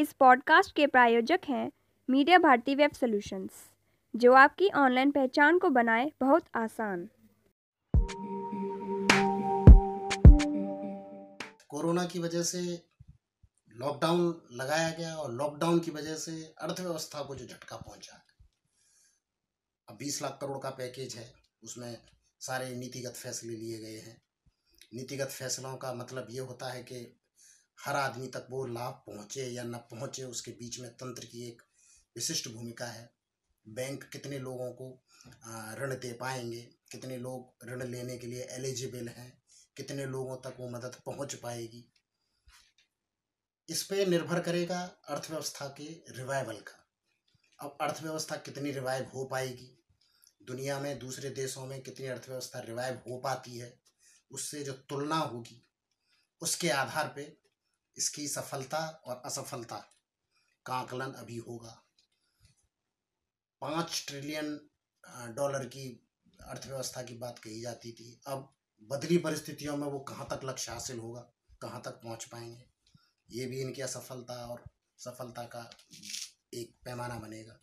इस पॉडकास्ट के प्रायोजक हैं मीडिया भारती वेब सॉल्यूशंस, जो आपकी ऑनलाइन पहचान को बनाए बहुत आसान। कोरोना की वजह से लॉकडाउन लगाया गया और लॉकडाउन की वजह से अर्थव्यवस्था को जो झटका पहुँचा। अब बीस लाख करोड़ का पैकेज है, उसमें सारे नीतिगत फैसले लिए गए हैं। नीतिगत फैसलों का मतलब ये होता है कि हर आदमी तक वो लाभ पहुँचे या न पहुँचे, उसके बीच में तंत्र की एक विशिष्ट भूमिका है। बैंक कितने लोगों को ऋण दे पाएँगे? कितने लोग ऋण लेने के लिए एलिजिबल हैं? कितने लोगों तक वो मदद पहुँच पाएगी? इस पे निर्भर करेगा अर्थव्यवस्था के रिवाइवल का। अब अर्थव्यवस्था कितनी रिवाइव हो पाएगी? दुनिया में, दूसरे देशों में कितनी अर्थव्यवस्था रिवाइव हो पाती है? उससे जो तुलना होगी, उसके आधार पे इसकी सफलता और असफलता का आकलन अभी होगा। पाँच ट्रिलियन डॉलर की अर्थव्यवस्था की बात कही जाती थी। अब बदली परिस्थितियों में वो कहाँ तक लक्ष्य हासिल होगा, कहाँ तक पहुँच पाएँगे, ये भी इनकी असफलता और सफलता का एक पैमाना बनेगा।